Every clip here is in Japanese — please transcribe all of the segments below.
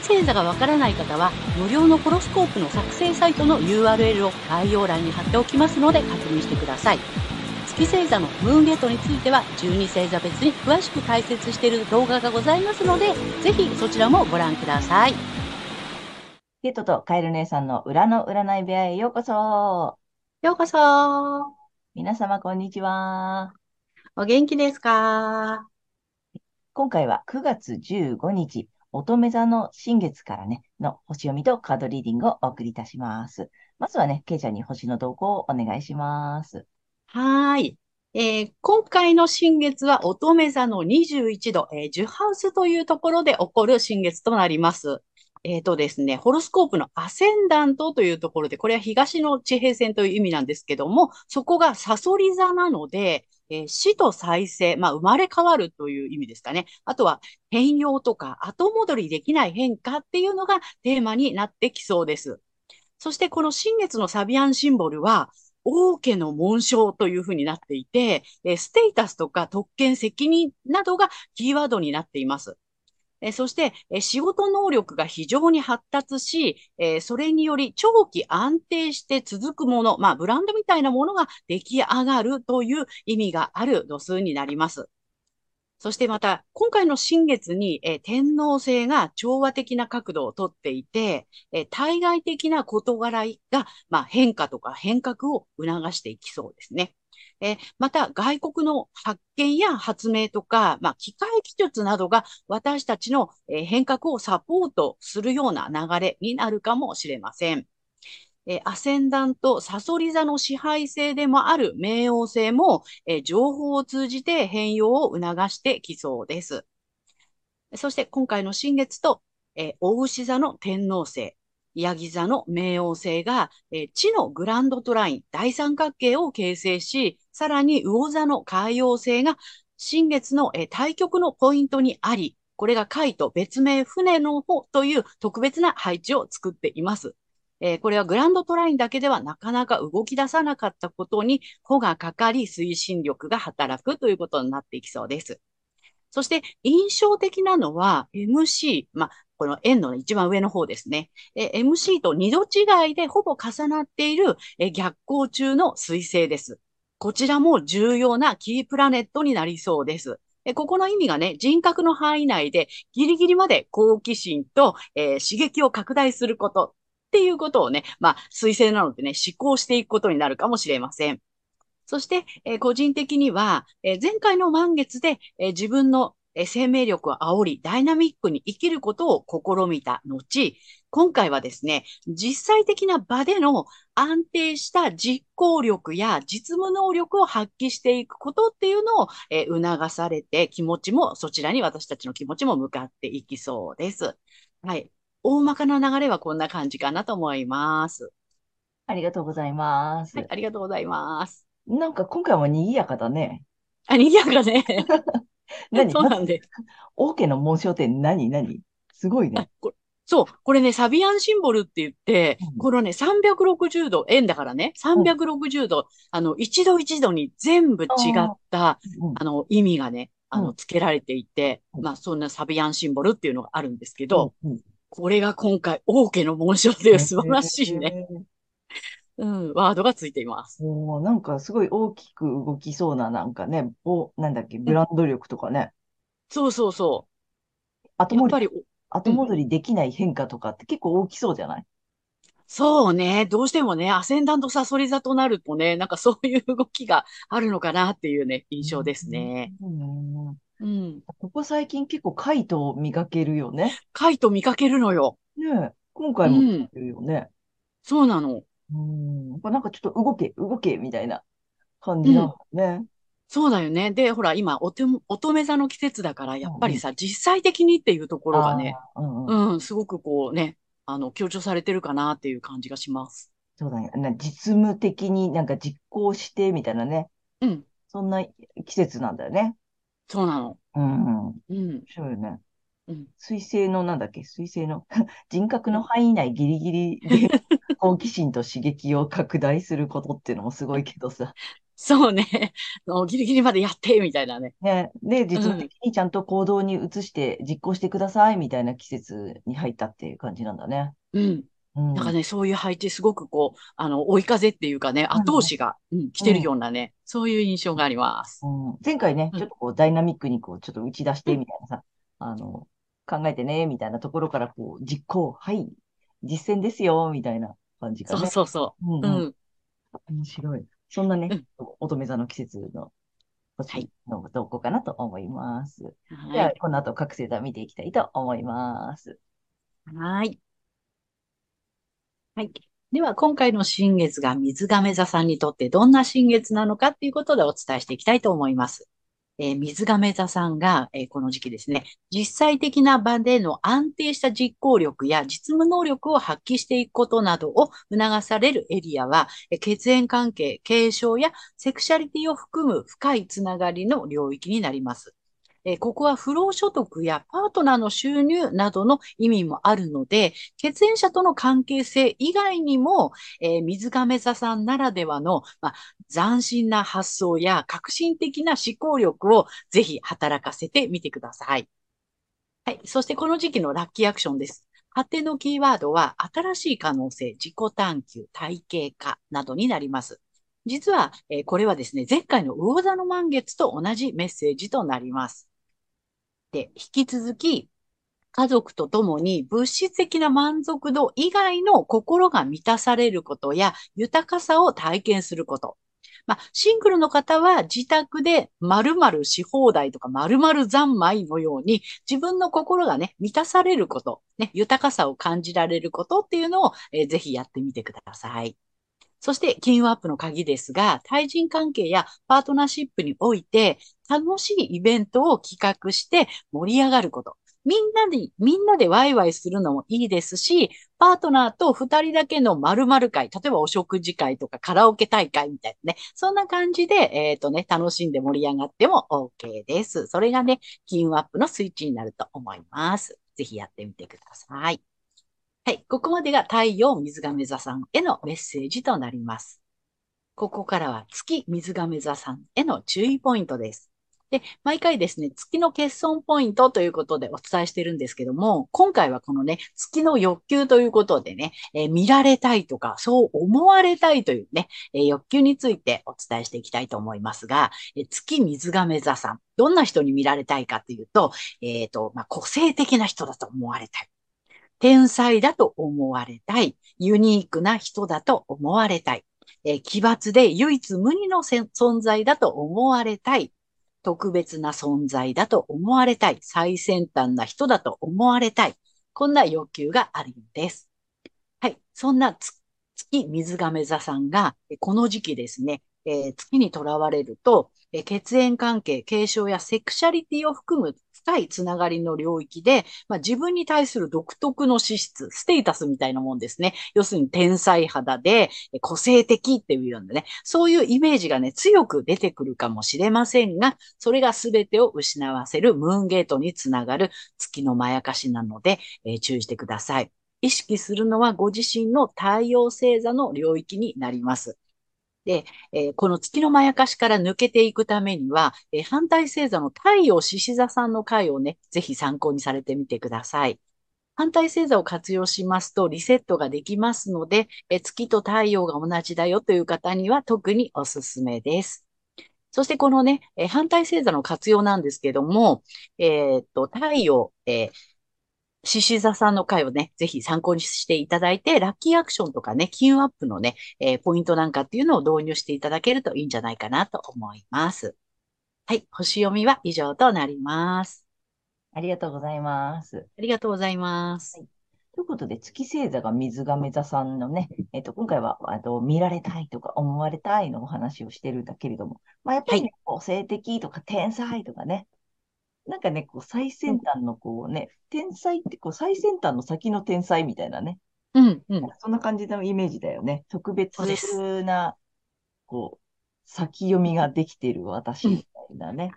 月星座がわからない方は、無料のホロスコープの作成サイトの URL を概要欄に貼っておきますので確認してください。月星座のムーンゲートについては12星座別に詳しく解説している動画がございますので、ぜひそちらもご覧ください。ゲートとカエル姉さんの裏の占い部屋へようこそ。ようこそ。皆様こんにちは。お元気ですか？今回は9月15日、乙女座の新月からね、の星読みとカードリーディングをお送りいたします。まずはね、ケイちゃんに星の動向をお願いします。はい。えー、今回の新月は乙女座の21度、えー、ジュハウスというところで起こる新月となります。えっ、ー、とですね、ホロスコープのアセンダントというところで、これは東の地平線という意味なんですけども、そこがサソリ座なので、えー、死と再生、まあ、生まれ変わるという意味ですかね。あとは変容とか後戻りできない変化っていうのがテーマになってきそうです。そしてこの新月のサビアンシンボルは、王家の紋章というふうになっていて、えステータスとか特権責任などがキーワードになっています。えそして、え仕事能力が非常に発達し、えそれにより長期安定して続くもの、まあ、ブランドみたいなものが出来上がるという意味がある度数になります。そしてまた、今回の新月に、え天皇制が調和的な角度をとっていて、え対外的な事柄が、まあ、変化とか変革を促していきそうですね。えまた、外国の発見や発明とか、まあ、機械技術などが私たちの、変革をサポートするような流れになるかもしれません。えアセンダント、サソリ座の支配性でもある冥王星も、え情報を通じて変容を促してきそうです。そして今回の新月と、え大牛座の天王星、ヤギ座の冥王星が、え地のグランドトライン、大三角形を形成し、さらに魚座の海洋星が新月の、え対極のポイントにあり、これが海と別名船の方という特別な配置を作っています。えー、これはグランドトラインだけではなかなか動き出さなかったことに、穂がかかり推進力が働くということになっていきそうです。そして印象的なのは MC、まあ、この円の一番上の方ですね。え MC と二度違いでほぼ重なっているえ逆行中の彗星です。こちらも重要なキープラネットになりそうです。ここの意味がね、人格の範囲内でギリギリまで好奇心と、えー、刺激を拡大することっていうことをね、まあ、推薦なのでね、思考していくことになるかもしれません。そして、えー、個人的には、えー、前回の満月で、えー、自分の生命力を煽り、ダイナミックに生きることを試みた後、今回はですね、実際的な場での安定した実行力や実務能力を発揮していくことっていうのを、え促されて、気持ちも、そちらに私たちの気持ちも向かっていきそうです。はい。大まかな流れはこんな感じかなと思います。ありがとうございます。はい、ありがとうございます。なんか今回も賑やかだね。あ、賑やかね。何？そうなんで。オーケーの紋章って何？何？すごいね。そう、これね、サビアンシンボルって言って、うん、このね、360度、円だからね、360度、うん、あの、一度一度に全部違った、うん、あの、意味がね、あの、付けられていて、まあ、そんなサビアンシンボルっていうのがあるんですけど、これが今回、王家の紋章で素晴らしいね。うん、ワードがついています。おなんかすごい大きく動きそうな、なんかね、お、なんだっけ、ブランド力とかね。そうそうそう。後戻り、後戻りできない変化とかって結構大きそうじゃない、そうね。どうしてもね、アセンダントサソリ座となるとね、なんかそういう動きがあるのかなっていうね、印象ですね。うん。うん。ここ最近結構カイトを見かけるよね。カイト見かけるのよ。ね今回も見かけるよね。そうなの。うん。やっぱなんかちょっと動け、動け、みたいな感じなのね。そうだよね。で、ほら、今、おて、乙女座の季節だから、やっぱりさ、実際的にっていうところがね、うん、うん、すごくこうね、あの、強調されてるかなっていう感じがします。そうだね。な実務的になんか実行してみたいなね。うん。そんな季節なんだよね。そうなの。うん。面うん。白いよね。うん。水星のなんだっけ？水星の？人格の範囲内ギリギリで 好奇心と刺激を拡大することっていうのもすごいけどさ。そうね。もうギリギリまでやって、みたいなね。ね。で、実務的にちゃんと行動に移して実行してくださいみたいな季節に入ったっていう感じなんだね。うん。うん。なんかね、そういう配置すごくこう、あの、追い風っていうかね、後押しが、うん、来てるようなね、そういう印象があります。うん、前回ね、うんちょっとこうダイナミックにこうちょっと打ち出してみたいなさ、あの、考えてね、みたいなところからこう実行、はい、実践ですよ、みたいな感じそうがね。そうそうう。んうんうん。面白い。そんなねうん、乙女座の季節の星の投稿かなと思います。はい。、あこの後各星座見ていきたいと思います。はい。はい。では、今回の新月が水亀座さんにとってどんな新月なのかっていうことでお伝えしていきたいと思います。えー水亀座さんが、えーこの時期ですね、実際的な場での安定した実行力や実務能力を発揮していくことなどを促されるエリアは、え血縁関係、継承やセクシャリティを含む深いつながりの領域になります。えーここは不労所得やパートナーの収入などの意味もあるので、血縁者との関係性以外にも、えー水亀座さんならではの、まあ、斬新な発想や革新的な思考力をぜひ働かせてみてください。はい。そしてこの時期のラッキーアクションです。発展のキーワードは、新しい可能性、自己探求、体系化などになります。実は、えーこれはですね、前回の魚座の満月と同じメッセージとなります。で、引き続き、家族と共に物質的な満足度以外の心が満たされることや豊かさを体験すること。まあ、シングルの方は自宅で〇〇し放題とか〇〇三昧のように自分の心がね、満たされること、ね、豊かさを感じられることっていうのを、えーぜひやってみてください。そして、金運アップの鍵ですが、対人関係やパートナーシップにおいて、楽しいイベントを企画して盛り上がること。みんなで、みんなでワイワイするのもいいですし、パートナーと二人だけの〇〇会、例えばお食事会とかカラオケ大会みたいなね、そんな感じで、えっ、とね、楽しんで盛り上がっても OK です。それがね、金運アップのスイッチになると思います。ぜひやってみてください。はい。ここまでが太陽水亀座さんへのメッセージとなります。ここからは月水亀座さんへの注意ポイントです。で、毎回ですね、月の欠損ポイントということでお伝えしてるんですけども、今回はこのね、月の欲求ということでね、えー見られたいとか、そう思われたいというね、えー欲求についてお伝えしていきたいと思いますが、えー月水亀座さん、どんな人に見られたいかというと、えっ、と、まあ、個性的な人だと思われたい。天才だと思われたい。ユニークな人だと思われたい。え奇抜で唯一無二の存在だと思われたい。特別な存在だと思われたい。最先端な人だと思われたい。こんな欲求があるんです。はい。そんな月水亀座さんが、この時期ですね、えー月にとらわれると、えー血縁関係、継承やセクシャリティを含む深いつながりの領域で、まあ、自分に対する独特の資質、ステータスみたいなもんですね。要するに天才肌で、え個性的っていうようなね、そういうイメージがね、強く出てくるかもしれませんが、それが全てを失わせるムーンゲートにつながる月のまやかしなので、えー注意してください。意識するのはご自身の太陽星座の領域になります。で、えーこの月のまやかしから抜けていくためには、えー反対星座の太陽獅子座さんの回をね、ぜひ参考にされてみてください。反対星座を活用しますとリセットができますので、え月と太陽が同じだよという方には特におすすめです。そしてこのね、え反対星座の活用なんですけども、えーっと、太陽、えー獅子座さんの回をね、ぜひ参考にしていただいて、ラッキーアクションとかね、金運アップのね、えーポイントなんかっていうのを導入していただけるといいんじゃないかなと思います。はい、星読みは以上となります。ありがとうございます。ありがとうございます。ということで、月星座が水亀座さんのね、えっと、今回は、あと、見られたいとか思われたいのお話をしてるんだけれども、まあ、やっぱりね、個性的とか天才とかね、なんかね、こう、最先端のこうね、天才ってこう、最先端の先の天才みたいなね、うん、うん。そんな感じのイメージだよね。特別な、こう、先読みができている私みたいなね。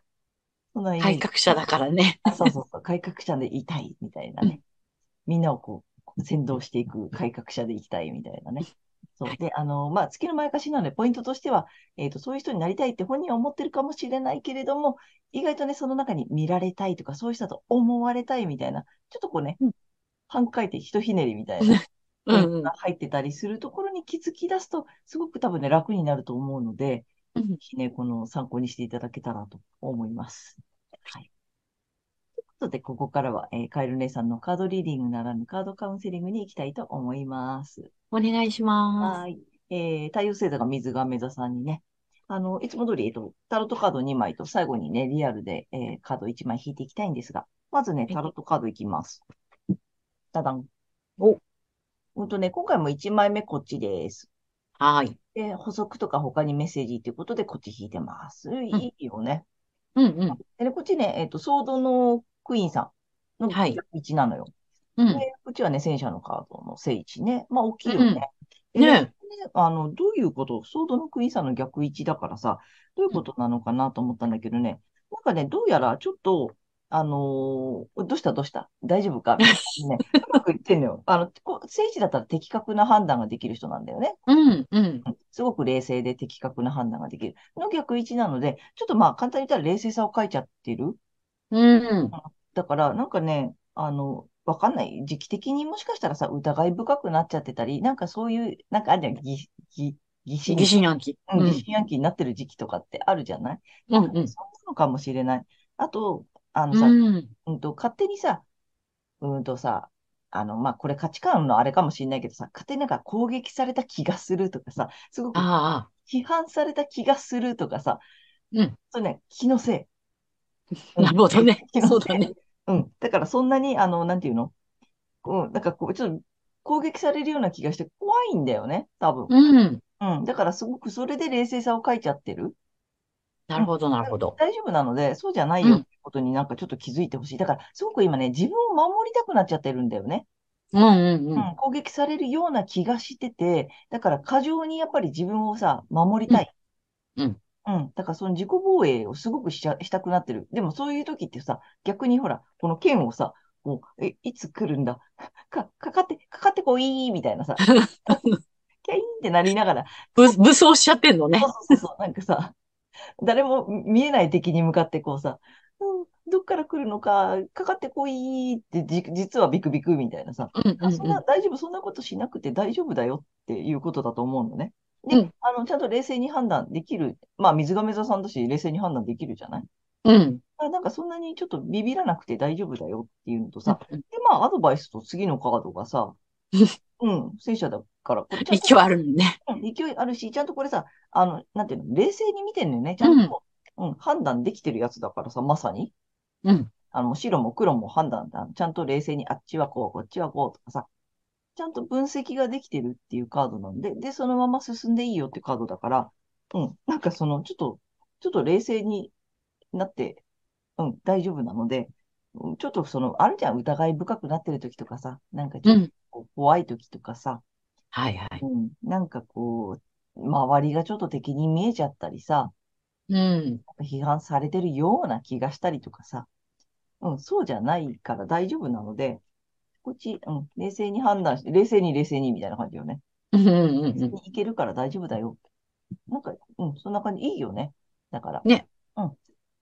そんなイメージ。改革者だからね。あそうそうそう、改革者でいたいみたいなね。みんなをこう、先導していく改革者でいきたいみたいなね。そう。で、あの、まあ、月の前かしなので、ポイントとしては、えっと、そういう人になりたいって本人は思ってるかもしれないけれども、意外とね、その中に見られたいとか、そういう人だと思われたいみたいな、ちょっとこうねうん、半回転、ひとひねりみたいな。うん、うんが。入ってたりするところに気づき出すと、すごく多分ね、楽になると思うので、うんぜひね、この参考にしていただけたらと思います。はい。というこここからは、えーカエル姉さんのカードリーディングならぬカードカウンセリングに行きたいと思います。お願いしまはい。えー、太陽星座が水亀座さんにね、あの、いつも通り、えっと、タロットカード2枚と最後にね、リアルで、えーカード1枚引いていきたいんですが、まずね、タロットカードいきます。ただん。お。ほんとね、今回も1枚目こっちです。す。はい。で、補足とか他にメッセージということでこっち引いてます。いいよね。うん、うん。でね、こっちね、えっと、ソードのクイーンさんのはい1なのよ。うん。で、こっちはね、戦車のカードの正位置ね。まあ、大きいよね。うんでねあの、どういうこと？ソードのクイーンさんの逆位置だからさ、どういうことなのかなと思ったんだけどね。なんかね、どうやらちょっと、あのーどうした？どうした？大丈夫か？みたいなね。うまく言ってんのよ。あの、こう正位置だったら的確な判断ができる人なんだよね。うん、うん。すごく冷静で的確な判断ができる。の逆位置なので、ちょっとまあ簡単に言ったら冷静さを書いちゃってる。うん。だから、なんかね、あの、わかんない。時期的にもしかしたらさ、疑い深くなっちゃってたり、なんかそういう、なんかあるじゃん。疑、心、疑心暗鬼。うん、うん疑心暗鬼になってる時期とかってあるじゃない？うん、うん。そうなのかもしれない。あと、あのさ、うん。うんと、勝手にさ、うんとさ、あの、まあ、これ価値観のあれかもしれないけどさ、勝手になんか攻撃された気がするとかさ、すごく。批判された気がするとかさ、うん。それね、気のせい。うんなるほどね そうだね。うん。だからそんなに、あの、なんていうの？こう、なんかこう、ちょっと攻撃されるような気がして怖いんだよね、多分。うん。うん。だからすごくそれで冷静さを書いちゃってる。なるほど、なるほど。大丈夫なので、そうじゃないよってことになんかちょっと気づいてほしい。だから、すごく今ね、自分を守りたくなっちゃってるんだよね。うん、うん、う。うんん。攻撃されるような気がしてて、だから過剰にやっぱり自分をさ、守りたい。うん。うん。だからその自己防衛をすごくしちゃ、したくなってる。でもそういう時ってさ、逆にほら、この剣をさ、もう、え、いつ来るんだ？か、かかって、かかってこいみたいなさ、キャイーンってなりながら、ぶ武装しちゃってんのねそう。そうそうなんかさ、誰も見えない敵に向かってこうさ、うん、どっから来るのか、かかってこいって、じ、実はビクビクみたいなさ、うん、うん、そんな大丈夫、そんなことしなくて大丈夫だよっていうことだと思うのね。で、うんあの、ちゃんと冷静に判断できる。まあ、水亀座さんだし、冷静に判断できるじゃない？うん。うん。あなんかそんなにちょっとビビらなくて大丈夫だよっていうのとさ、うんで、まあ、アドバイスと次のカードがさ、うん、戦車だから、勢いあるのね。うん勢いあるし、ちゃんとこれさ、あの、なんていうの、冷静に見てんのよね。ちゃんと、うん、判断できてるやつだからさ、まさに。うん。あの、白も黒も判断だ。ちゃんと冷静に、あっちはこう、こっちはこうとかさ、ちゃんと分析ができてるっていうカードなんで、で、そのまま進んでいいよってカードだから、うん、なんかその、ちょっと、ちょっと冷静になって、うん、大丈夫なので、うんちょっとその、あるじゃん、疑い深くなってる時とかさ、なんかちょっと怖い時とかさ、はいはい。うん、なんかこう、周りがちょっと敵に見えちゃったりさ、うん。批判されてるような気がしたりとかさ、うん、そうじゃないから大丈夫なので、こっち、うん、冷静に判断して、冷静に冷静にみたいな感じよね。うん、うん、うん。いけるから大丈夫だよ。なんか、うん、そんな感じ、いいよね。だから、ね。うん、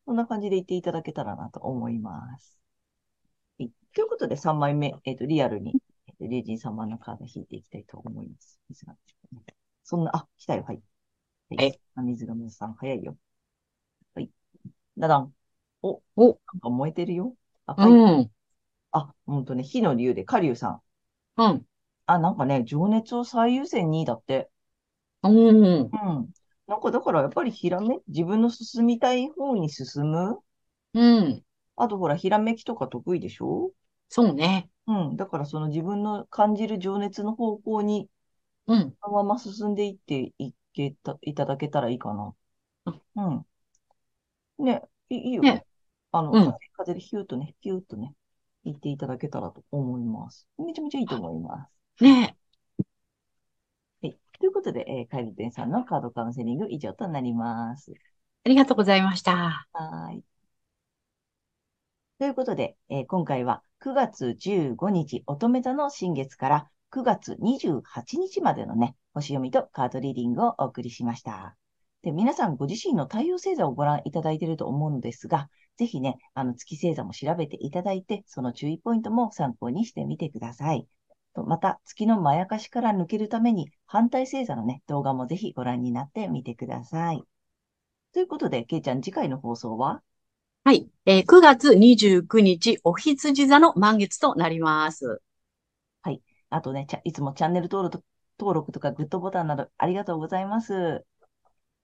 そんな感じで言っていただけたらなと思います。はいということで、3枚目、えっ、と、リアルに、えっ、と、レイジン様のカード引いていきたいと思います。水がそんな、あ、来たよ、はい。はいえあ水がさん、早いよ。はい。ダダン。お、おなんか燃えてるよ。赤い。うん。あ、ほんとね、火の竜で、カリュウさん。うん。あ、なんかね、情熱を最優先にだって。うん。うん。なんかだからやっぱりひらめ、自分の進みたい方に進む？うん。あとほら、ひらめきとか得意でしょ？そうね。うん。だからその自分の感じる情熱の方向に、うん。そのまま進んでいっていけた、いただけたらいいかな。うん。ね、いいいよね。ねあの、うん風風でヒューッとね、ヒューッとね、言っていただけたらと思います。めちゃめちゃいいと思います。ねで、えー、カエルテンさんのカードカウンセリング以上となります。ありがとうございました。はい。ということで、えー、今回は9月15日乙女座の新月から9月28日までのね、星読みとカードリーディングをお送りしました。で、皆さんご自身の太陽星座をご覧いただいていると思うのですが、ぜひね、あの月星座も調べていただいて、その注意ポイントも参考にしてみてください。とまた、月のまやかしから抜けるために、反対星座のね、動画もぜひご覧になってみてください。ということで、けいちゃん、次回の放送は？はい、えー、9月29日、お羊座の満月となります。はい。あとね、いつもチャンネル登録登録とかグッドボタンなどありがとうございます。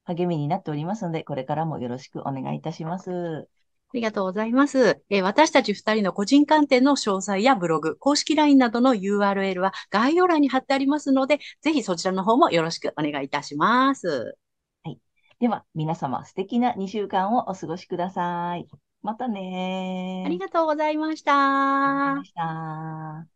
励みになっておりますので、これからもよろしくお願いいたします。ありがとうございます。えー、私たち二人の個人鑑定の詳細やブログ、公式 LINE などの URL は概要欄に貼ってありますので、ぜひそちらの方もよろしくお願いいたします。はい。では、皆様素敵な2週間をお過ごしください。またねありがとうございました。ありがとうございました。